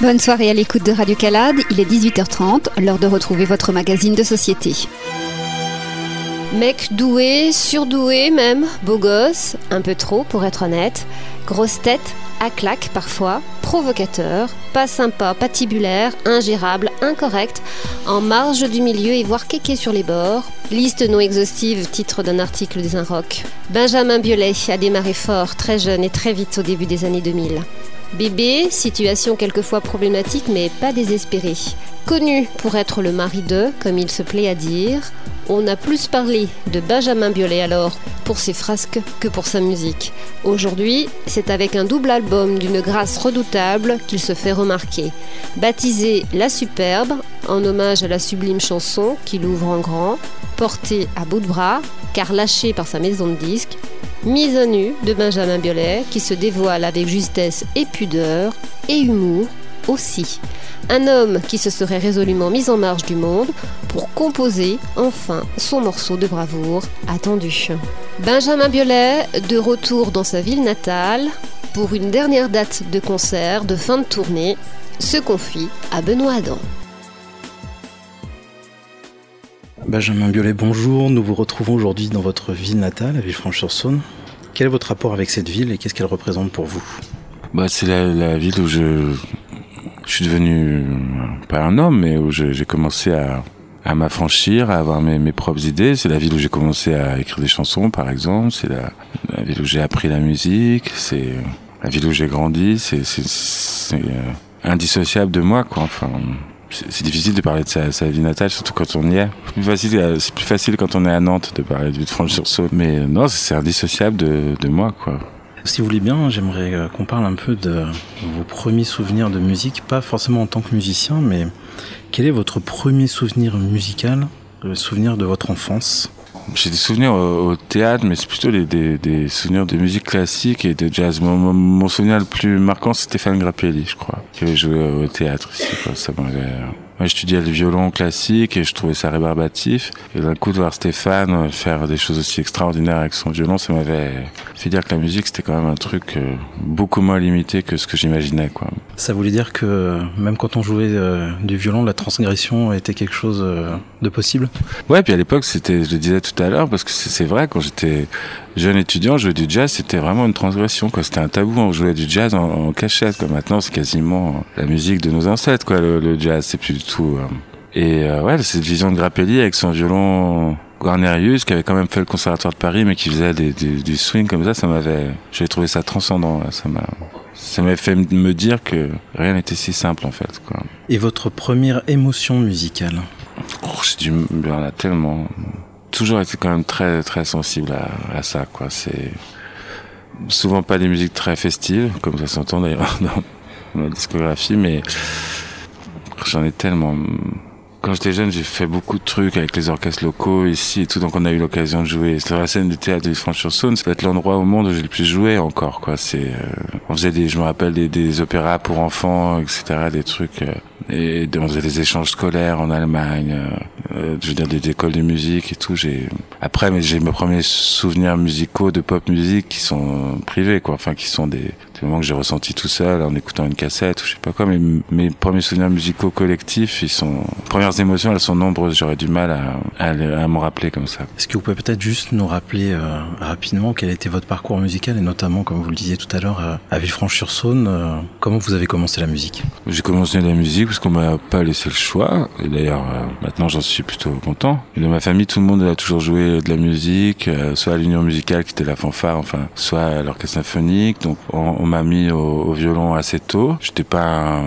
Bonne soirée à l'écoute de Radio Calade, il est 18h30, l'heure de retrouver votre magazine de société. Mec doué, surdoué même, beau gosse, un peu trop pour être honnête, grosse tête, à claque parfois, provocateur, pas sympa, patibulaire, ingérable, incorrect, en marge du milieu et voire kéké sur les bords. Liste non exhaustive, titre d'un article des Inrocks. Benjamin Biolay a démarré fort, très jeune et très vite au début des années 2000. Bébé, situation quelquefois problématique mais pas désespérée. Connu pour être le mari de, comme il se plaît à dire, on a plus parlé de Benjamin Biolay alors pour ses frasques que pour sa musique. Aujourd'hui, c'est avec un double album d'une grâce redoutable qu'il se fait remarquer. Baptisé La Superbe, en hommage à la sublime chanson qu'il ouvre en grand, porté à bout de bras, car lâché par sa maison de disques, Mise à nu de Benjamin Biolay qui se dévoile avec justesse et pudeur et humour aussi. Un homme qui se serait résolument mis en marge du monde pour composer enfin son morceau de bravoure attendu. Benjamin Biolay, de retour dans sa ville natale, pour une dernière date de concert de fin de tournée, se confie à Benoît Adam. Benjamin Biolay, bonjour. Nous vous retrouvons aujourd'hui dans votre ville natale, à Villefranche-sur-Saône. Quel est votre rapport avec cette ville et qu'est-ce qu'elle représente pour vous? Bah, C'est la, ville où je, suis devenu, pas un homme, mais où j'ai commencé à, m'affranchir, à avoir mes, propres idées. C'est la ville où j'ai commencé à écrire des chansons, par exemple. C'est la, ville où j'ai appris la musique. C'est la ville où j'ai grandi. C'est euh, indissociable de moi, quoi. Enfin, c'est difficile de parler de sa, vie natale, surtout quand on y est. Euh, c'est plus facile quand on est à Nantes de parler de Franche-sur-Saône. Mais euh, non, c'est indissociable de, de, moi, quoi. Si vous voulez bien, j'aimerais euh, qu'on parle un peu de vos premiers souvenirs de musique, pas forcément en tant que musicien, mais quel est votre premier souvenir musical, le souvenir de votre enfance? J'ai des souvenirs au, théâtre, mais c'est plutôt des, des, souvenirs de musique classique et de jazz. Mon, mon, souvenir le plus marquant, c'est Stéphane Grappelli, je crois, qui avait joué au théâtre ici. Quoi. Ça m'avait moi, j'étudiais le violon classique et je trouvais ça rébarbatif. Et d'un coup, de voir Stéphane faire des choses aussi extraordinaires avec son violon, ça m'avait fait dire que la musique, c'était quand même un truc euh, beaucoup moins limité que ce que j'imaginais. Quoi. Ça voulait dire que même quand on jouait euh, du violon, la transgression était quelque chose euh, de possible Ouais, puis à l'époque, c'était, je le disais tout à l'heure, parce que c'est vrai, quand j'étais jeune étudiant, jouer du jazz, c'était vraiment une transgression. Quoi. C'était un tabou. On jouait du jazz en, cachette. Quoi. Maintenant, c'est quasiment la musique de nos ancêtres. Quoi. Le, jazz, c'est plus du tout. Euh. Et euh, ouais, cette vision de Grappelli avec son violon Guarnerius, qui avait quand même fait le conservatoire de Paris, mais qui faisait des, du swing comme ça, ça m'avait, j'ai trouvé ça transcendant. Ça m'a, ça m'a fait me dire que rien n'était si simple en fait. Quoi. Et votre première émotion musicale? Oh, J'ai dû, il y en a tellement toujours été quand même très très sensible à, ça quoi c'est souvent pas des musiques très festives comme ça s'entend d'ailleurs dans ma discographie mais j'en ai tellement quand j'étais jeune, j'ai fait beaucoup de trucs avec les orchestres locaux ici et tout, donc on a eu l'occasion de jouer. Sur la scène du théâtre de Franche-sur-Saône, c'est peut-être l'endroit au monde où j'ai le plus joué encore, quoi. C'est, euh, on faisait des, je me rappelle des, des opéras pour enfants, etc., des trucs. Euh, et on faisait des échanges scolaires en Allemagne, euh, euh, je veux dire des, écoles de musique et tout. J'ai après, mais j'ai mes premiers souvenirs musicaux de pop musique qui sont privés, quoi. Enfin, qui sont des, des moments que j'ai ressentis tout seul en écoutant une cassette ou je sais pas quoi. Mais mes premiers souvenirs musicaux collectifs, ils sont premières émotions, elles sont nombreuses. J'aurais du mal à, à, à me rappeler comme ça. Est-ce que vous pouvez peut-être juste nous rappeler euh, rapidement quel était votre parcours musical et notamment, comme vous le disiez tout à l'heure, à Villefranche-sur-Saône, comment vous avez commencé la musique? J'ai commencé la musique parce qu'on m'a pas laissé le choix. Et d'ailleurs, euh, maintenant, j'en suis plutôt content. Et dans ma famille, tout le monde a toujours joué de la musique, euh, soit à l'union musicale qui était la fanfare, enfin, soit à l'orchestre symphonique. Donc, on, m'a mis au, violon assez tôt. J'étais pas un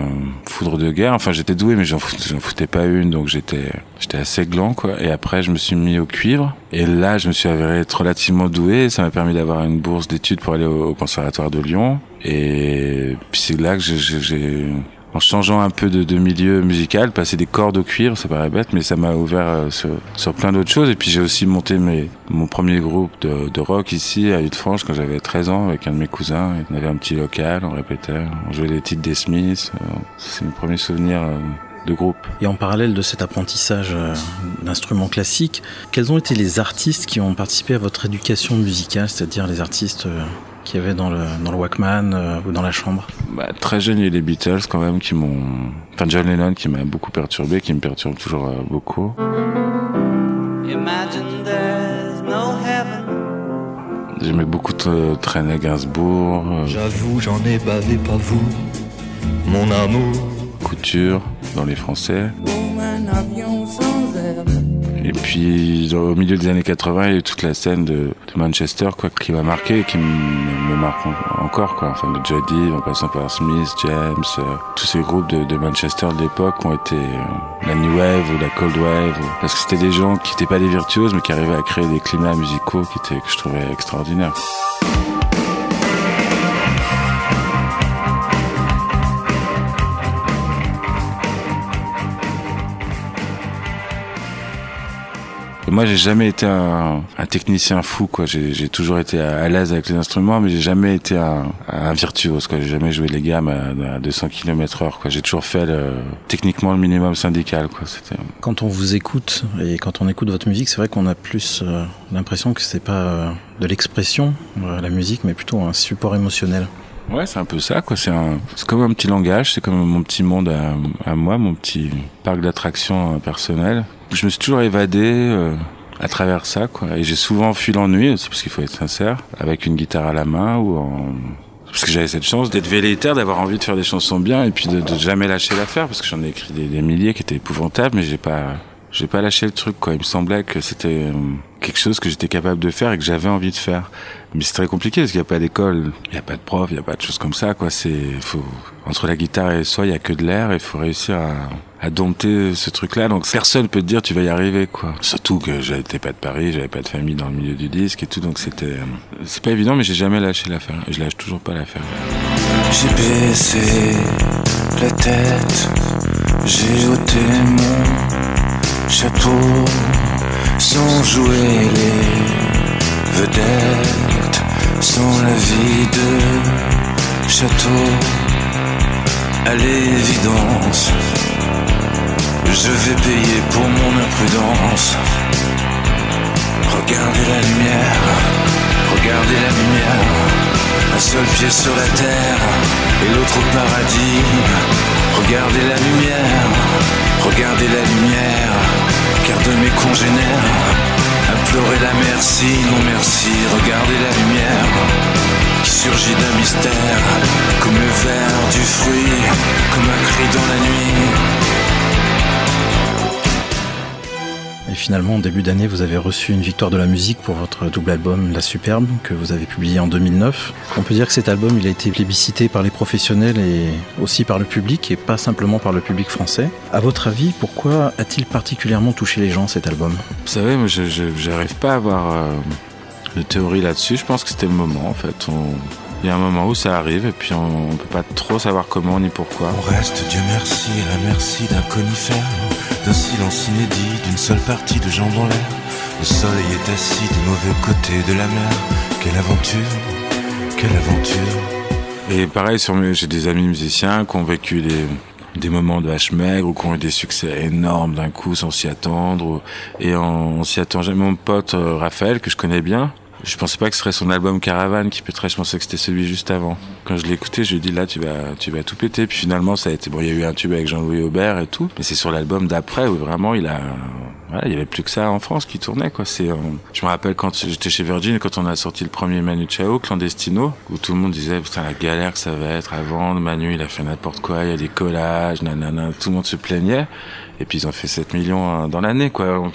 foudre de guerre. Enfin, j'étais doué, mais j'en foutais, foutais pas une, donc j'étais, j'étais assez gland, quoi. Et après, je me suis mis au cuivre. Et là, je me suis avéré être relativement doué. Ça m'a permis d'avoir une bourse d'études pour aller au, au conservatoire de Lyon. Et puis c'est là que j'ai en changeant un peu de, milieu musical, passer des cordes au cuivre, ça paraît bête, mais ça m'a ouvert euh, sur, plein d'autres choses. Et puis j'ai aussi monté mon premier groupe de, rock ici à Villefranche quand j'avais 13 ans avec un de mes cousins. On avait un petit local, on répétait, on jouait les titres des Smiths. Euh, c'est mes premiers souvenirs euh, de groupe. Et en parallèle de cet apprentissage d'instruments classiques, quels ont été les artistes qui ont participé à votre éducation musicale, c'est-à-dire les artistes qu'il y avait dans le, dans le Walkman euh, ou dans la chambre bah, Très jeune, il y a les Beatles quand même qui m'ont... Enfin, John Lennon qui m'a beaucoup perturbé, qui me perturbe toujours euh, beaucoup. J'aimais beaucoup traîner Gainsbourg. Euh, J'avoue, j'en ai bavé, pas vous, mon amour. Couture dans les Français. Et puis au milieu des années 80, il y a eu toute la scène de, Manchester quoi, qui m'a marqué et qui me, marque encore. Quoi. Enfin, de Jody, en passant par Smith, James, euh, tous ces groupes de, Manchester de l'époque ont été euh, la New Wave ou la Cold Wave. parce que c'était des gens qui n'étaient pas des virtuoses mais qui arrivaient à créer des climats musicaux qui étaient, que je trouvais extraordinaires. Moi, j'ai jamais été un, un, technicien fou, quoi. J'ai toujours été à, l'aise avec les instruments, mais j'ai jamais été un, un virtuose, quoi. J'ai jamais joué les gammes à, 200 km heure, quoi. J'ai toujours fait le, techniquement le minimum syndical, quoi. Quand on vous écoute et quand on écoute votre musique, c'est vrai qu'on a plus euh, l'impression que c'est pas euh, de l'expression, euh, la musique, mais plutôt un support émotionnel. Ouais, c'est un peu ça, quoi. C'est un, c'est comme un petit langage, c'est comme mon petit monde à, à moi, mon petit parc d'attractions personnel je me suis toujours évadé euh, à travers ça, quoi. Et j'ai souvent fui l'ennui, c'est parce qu'il faut être sincère, avec une guitare à la main ou en parce que j'avais cette chance d'être velléitaire, d'avoir envie de faire des chansons bien et puis de, de jamais lâcher l'affaire parce que j'en ai écrit des, des, milliers qui étaient épouvantables mais j'ai pas j'ai pas lâché le truc quoi. Il me semblait que c'était euh, quelque chose que j'étais capable de faire et que j'avais envie de faire. Mais c'est très compliqué parce qu'il n'y a pas d'école, il n'y a pas de prof, il n'y a pas de choses comme ça quoi. C'est faut entre la guitare et soi, il y a que de l'air et il faut réussir à, à dompter ce truc-là. Donc personne peut te dire tu vas y arriver quoi. Surtout que j'étais pas de Paris, j'avais pas de famille dans le milieu du disque et tout, donc c'était euh, c'est pas évident, mais j'ai jamais lâché l'affaire. Je lâche toujours pas l'affaire. J'ai baissé la tête, j'ai ôté mon chapeau sans jouer les vedettes, sans la vie de château. À l'évidence, je vais payer pour mon imprudence. Regardez la lumière, regardez la lumière. Un seul pied sur la terre et l'autre au paradis. Regardez la lumière, regardez la lumière, car de mes congénères, implorer la merci, non merci, regardez la lumière qui surgit d'un mystère, comme le verre du fruit, comme un cri dans la nuit. Et finalement, en début d'année, vous avez reçu une victoire de la musique pour votre double album La Superbe, que vous avez publié en 2009. On peut dire que cet album, il a été plébiscité par les professionnels et aussi par le public, et pas simplement par le public français. À votre avis, pourquoi a-t-il particulièrement touché les gens, cet album? Vous savez, moi, je n'arrive pas à avoir euh, de théorie là-dessus. Je pense que c'était le moment, en fait. Il y a un moment où ça arrive et puis on, ne peut pas trop savoir comment ni pourquoi. On reste, Dieu merci, à la merci d'un conifère d'un silence inédit, d'une seule partie de jambes en l'air. Le soleil est assis du mauvais côté de la mer. Quelle aventure, quelle aventure. Et pareil, j'ai des amis musiciens qui ont vécu des, moments de hache maigre ou qui ont eu des succès énormes d'un coup sans s'y attendre. Et on, s'y attend jamais. Mon pote euh, Raphaël, que je connais bien, je pensais pas que ce serait son album Caravane qui pèterait, je pensais que c'était celui juste avant. Quand je l'ai écouté, je lui ai dit là tu vas tu vas tout péter. Puis finalement ça a été bon, il y a eu un tube avec Jean-Louis Aubert et tout, mais c'est sur l'album d'après où vraiment il a il y avait plus que ça en France qui tournait quoi. Euh, je me rappelle quand j'étais chez Virgin quand on a sorti le premier Manu Chao Clandestino où tout le monde disait putain la galère que ça va être à vendre, Manu il a fait n'importe quoi, il y a des collages, nanana, tout le monde se plaignait. Et puis ils ont fait 7 millions hein, dans l'année, quoi.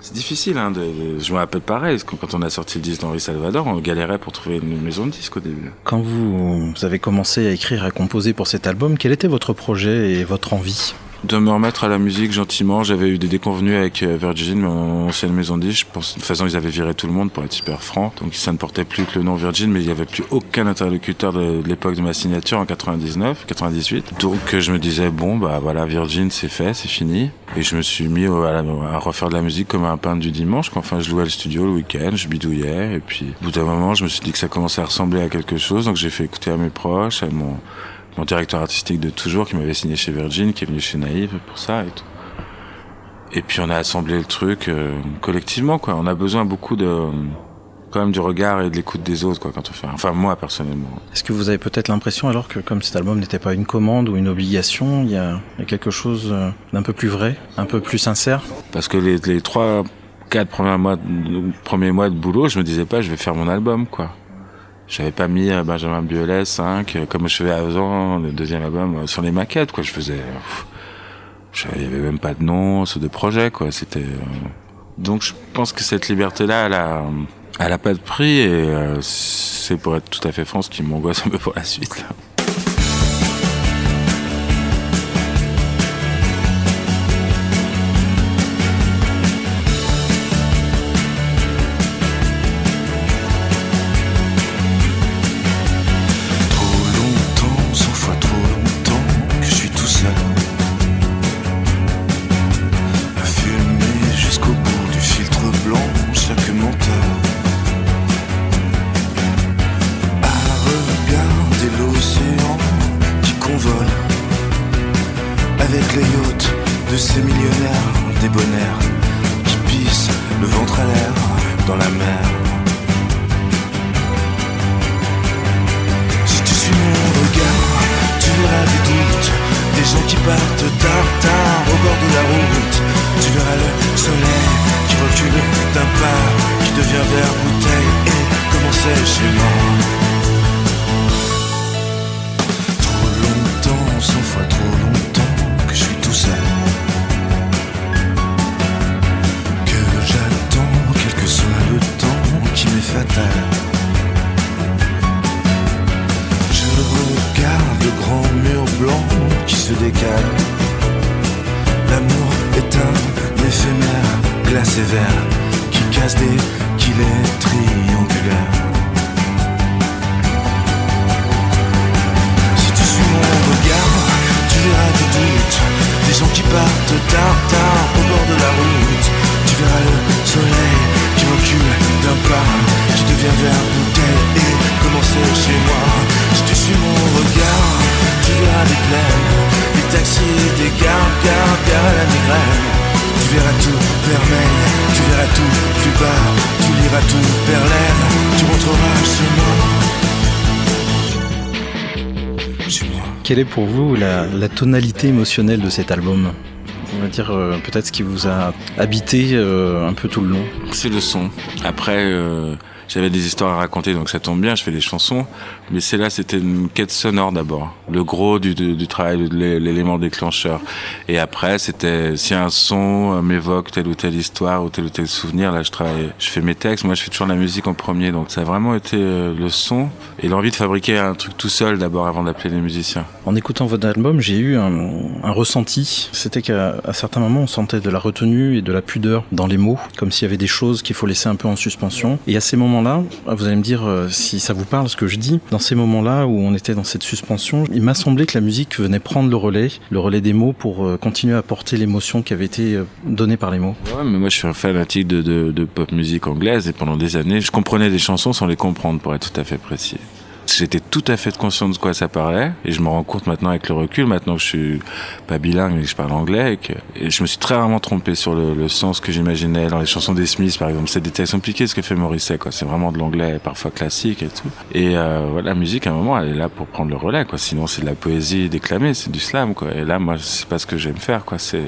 C'est difficile, hein. De, je me rappelle pareil, quand on a sorti le disque d'Henri Salvador, on galérait pour trouver une maison de disque au début. Quand vous avez commencé à écrire, à composer pour cet album, quel était votre projet et votre envie? De me remettre à la musique gentiment. J'avais eu des déconvenus avec euh, Virgin, mon ancienne maison de disques. De toute façon, ils avaient viré tout le monde pour être super franc. Donc ça ne portait plus que le nom Virgin, mais il n'y avait plus aucun interlocuteur de, l'époque de ma signature en 99, 98. Donc je me disais bon bah voilà Virgin c'est fait, c'est fini. Et je me suis mis à, refaire de la musique comme un peintre du dimanche. Enfin je jouais le studio le week-end, je bidouillais. Et puis au bout d'un moment, je me suis dit que ça commençait à ressembler à quelque chose. Donc j'ai fait écouter à mes proches, à mon mon directeur artistique de toujours qui m'avait signé chez Virgin, qui est venu chez Naïve pour ça et tout. Et puis on a assemblé le truc euh, collectivement quoi. On a besoin beaucoup de quand même du regard et de l'écoute des autres, quoi, quand on fait. Enfin, moi personnellement. Est-ce que vous avez peut-être l'impression, alors que comme cet album n'était pas une commande ou une obligation, il y a, quelque chose euh, d'un peu plus vrai, un peu plus sincère? Parce que les, les trois, quatre premiers mois, premiers mois de boulot, je me disais pas, je vais faire mon album, quoi. J'avais pas mis euh, Benjamin Biolay 5 euh, comme je faisais avant le deuxième album sur les maquettes quoi. Je faisais, il y avait même pas de nom, de projet quoi. C'était donc je pense que cette liberté là, elle a elle a pas de prix et euh, c'est pour être tout à fait franc ce qui m'angoisse un peu pour la suite. Là. je deviens vert bouteille et comment c'est chez moi Trop longtemps, cent fois trop longtemps que je suis tout seul. Que j'attends, quel que soit le temps qui m'est fatal. Je regarde le grand mur blanc qui se décale. L'amour est un éphémère, glacé vert casse des qu'il est triangulaire. Si tu suis mon regard, tu verras des doutes, des gens qui partent tard, tard au bord de la route. Tu verras le soleil qui recule d'un pas, qui devient vert bouteille et commencer chez moi. Si tu suis mon regard, tu verras des plaines, des taxis, des gares, gares, gares à la migraine quelle est pour vous la, tonalité émotionnelle de cet album? On va dire euh, peut-être ce qui vous a habité euh, un peu tout le long. C'est le son. Après, euh, j'avais des histoires à raconter, donc ça tombe bien, je fais des chansons. Mais c'est là, c'était une quête sonore d'abord. Le gros du, du, travail, l'élément déclencheur. Et après, c'était si un son euh, m'évoque telle ou telle histoire ou tel ou tel souvenir, là je travaille, je fais mes textes. Moi, je fais toujours la musique en premier, donc ça a vraiment été euh, le son et l'envie de fabriquer un truc tout seul d'abord avant d'appeler les musiciens. En écoutant votre album, j'ai eu un, un ressenti. C'était qu'à certains moments, on sentait de la retenue et de la pudeur dans les mots, comme s'il y avait des choses qu'il faut laisser un peu en suspension. Et à ces moments vous allez me dire euh, si ça vous parle ce que je dis. Dans ces moments-là où on était dans cette suspension, il m'a semblé que la musique venait prendre le relais, le relais des mots pour euh, continuer à porter l'émotion qui avait été euh, donnée par les mots. Ouais, mais moi je suis un fanatique de, de, de pop musique anglaise et pendant des années, je comprenais des chansons sans les comprendre pour être tout à fait précis j'étais tout à fait conscient de quoi ça parlait et je me rends compte maintenant avec le recul, maintenant que je suis pas bilingue mais que je parle anglais et, que, je me suis très rarement trompé sur le, sens que j'imaginais dans les chansons des Smiths par exemple. C'est des textes compliqués ce que fait Morrissey quoi. C'est vraiment de l'anglais parfois classique et tout. Et euh, voilà, la musique à un moment elle est là pour prendre le relais quoi. Sinon c'est de la poésie déclamée, c'est du slam quoi. Et là moi c'est pas ce que j'aime faire quoi. C'est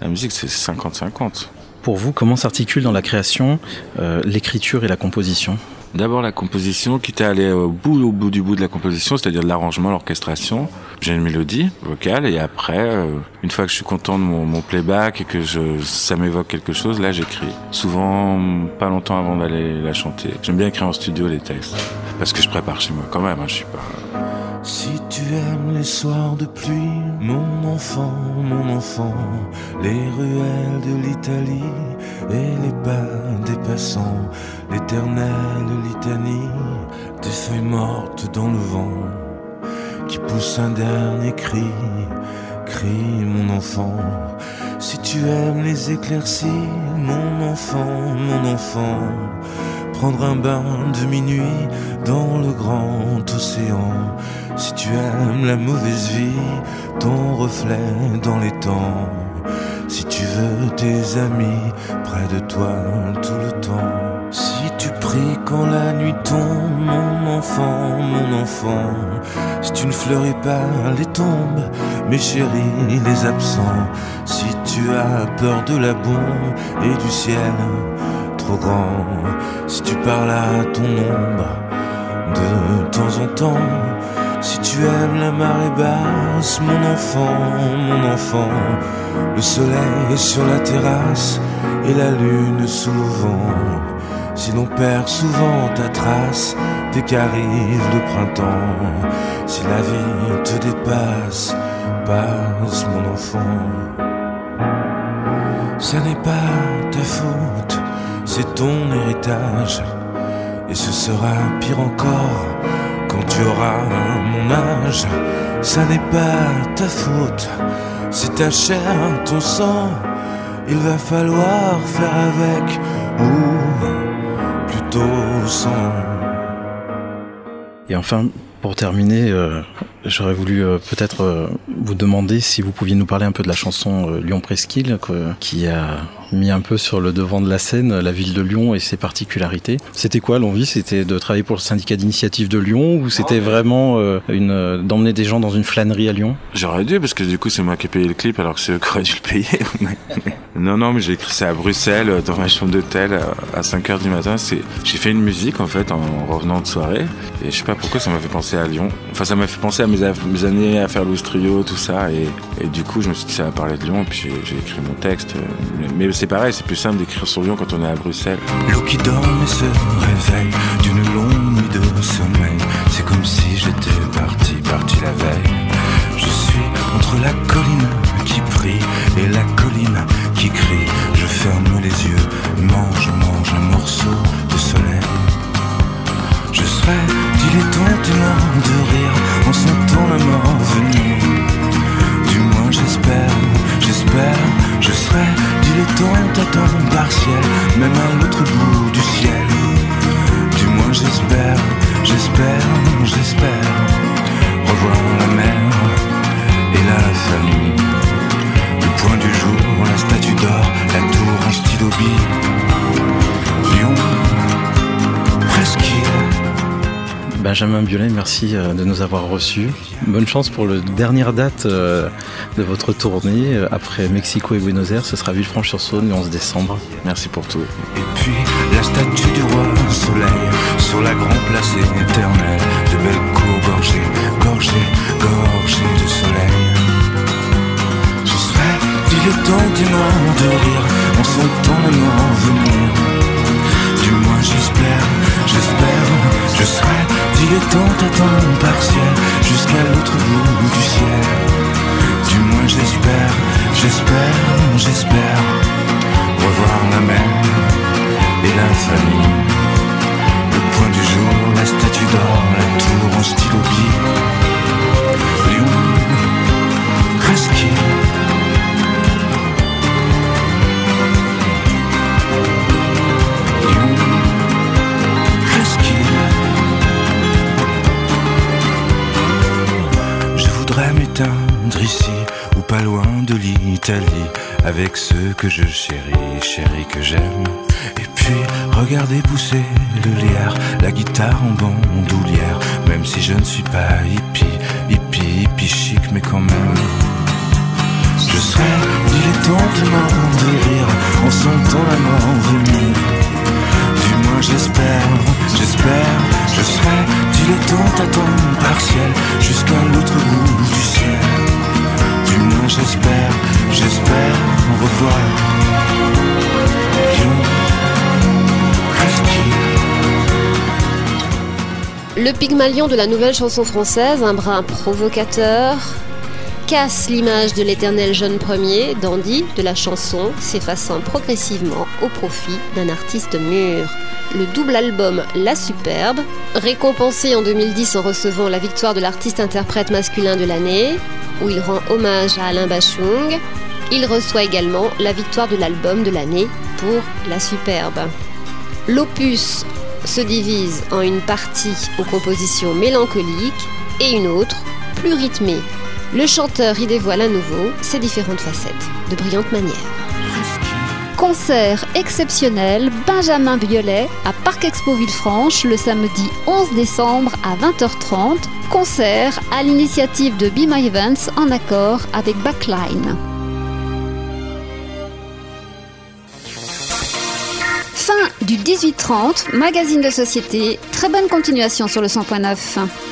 la musique c'est 50-50. Pour vous, comment s'articule dans la création euh, l'écriture et la composition? D'abord la composition, quitte à aller au bout, au bout du bout de la composition, c'est-à-dire l'arrangement, l'orchestration. J'ai une mélodie vocale et après, euh, une fois que je suis content de mon, playback et que je, ça m'évoque quelque chose, là j'écris. Souvent, pas longtemps avant d'aller la chanter. J'aime bien écrire en studio les textes parce que je prépare chez moi quand même. Hein, je suis pas. Si tu aimes les soirs de pluie, mon enfant, mon enfant, les ruelles de l'Italie et les pas des passants, l'éternelle litanie des feuilles mortes dans le vent qui poussent un dernier cri, crie mon enfant. Si tu aimes les éclaircies, mon enfant, mon enfant, prendre un bain de minuit dans le grand océan si tu aimes la mauvaise vie, ton reflet dans les temps. Si tu veux tes amis près de toi tout le temps. Si tu pries quand la nuit tombe, mon enfant, mon enfant Si tu ne fleuris pas les tombes, mes chéris, les absents Si tu as peur de la bombe et du ciel trop grand Si tu parles à ton ombre de temps en temps si tu aimes la marée basse, mon enfant, mon enfant, le soleil est sur la terrasse et la lune sous le vent. Si l'on perd souvent ta trace dès qu'arrive le printemps, si la vie te dépasse, passe mon enfant. Ce n'est pas ta faute, c'est ton héritage, et ce sera pire encore quand tu auras mon âge. Ça n'est pas ta faute, c'est ta chair, ton sang. Il va falloir faire avec ou plutôt sans. Et enfin, pour terminer, euh, j'aurais voulu euh, peut-être euh, vous demander si vous pouviez nous parler un peu de la chanson Lyon Presqu'île, qui a mis un peu sur le devant de la scène la ville de Lyon et ses particularités. C'était quoi l'envie? C'était de travailler pour le syndicat d'initiative de Lyon ou c'était vraiment une d'emmener des gens dans une flânerie à Lyon? J'aurais dû parce que du coup c'est moi qui ai payé le clip alors que c'est eux qui auraient dû le payer. non non mais j'ai écrit ça à Bruxelles dans ma chambre d'hôtel à 5h du matin. J'ai fait une musique en fait en revenant de soirée et je sais pas pourquoi ça m'a fait penser à Lyon. Enfin, ça m'a fait penser à mes, années à faire l'Oustrio, tout ça. Et, du coup, je me suis dit, ça va parler de Lyon. Et puis j'ai écrit mon texte. Mais c'est pareil, c'est plus simple d'écrire sur Lyon quand on est à Bruxelles. L'eau qui dort et se réveille d'une longue nuit de sommeil. C'est comme si j'étais parti, parti la veille. Je suis entre la colline qui prie et la colline qui crie. Je ferme les yeux, mange, mange un morceau de soleil. Je serai dilettante et mort de rire en sentant la mort venir. Du moins j'espère, j'espère, je serai dilettante à temps partiel, même à l'autre bout du ciel. Du moins j'espère, j'espère, j'espère revoir la mer et la famille. Le point du jour, la statue d'or, la tour en stylo Benjamin Biolay, merci euh, de nous avoir reçus. Bonne chance pour le dernière date euh, de votre tournée. Euh, après Mexico et Buenos Aires, ce sera Villefranche-sur-Saône le 11 décembre. Merci pour tout. Et puis la statue du roi soleil sur la grande place éternelle. De belles cours gorgées, gorgées, gorgées de soleil. Je serai dilettantement de rire en sentant la mort venir. Du moins j'espère, j'espère, je serai dilettante à temps partiel jusqu'à l'autre bout du ciel. Du moins j'espère, j'espère, j'espère revoir la mer et la famille. Le point du jour, la statue d'or, la tour en stylo Lyon, ici ou pas loin de l'Italie avec ceux que je chéris, chéris que j'aime. Et puis regarder pousser le lierre, la guitare en bandoulière, même si je ne suis pas hippie, hippie, hippie chic, mais quand même. Je serai dilettantement de rire en sentant la mort venir. Du moins j'espère, j'espère, je serai dilettante à temps partiel jusqu'à l'autre bout du ciel. J'espère, j'espère revoir. Le Pygmalion de la nouvelle chanson française, un brin provocateur, casse l'image de l'éternel jeune premier, dandy de la chanson, s'effaçant progressivement au profit d'un artiste mûr. Le double album La Superbe, récompensé en 2010 en recevant la victoire de l'artiste interprète masculin de l'année, où il rend hommage à Alain Bachung. Il reçoit également la victoire de l'album de l'année pour La Superbe. L'opus se divise en une partie aux compositions mélancoliques et une autre plus rythmée. Le chanteur y dévoile à nouveau ses différentes facettes de brillante manière. Concert exceptionnel Benjamin Violet à Parc Expo Villefranche le samedi 11 décembre à 20h30. Concert à l'initiative de Be My Events en accord avec Backline. Fin du 18-30, magazine de société. Très bonne continuation sur le 100.9.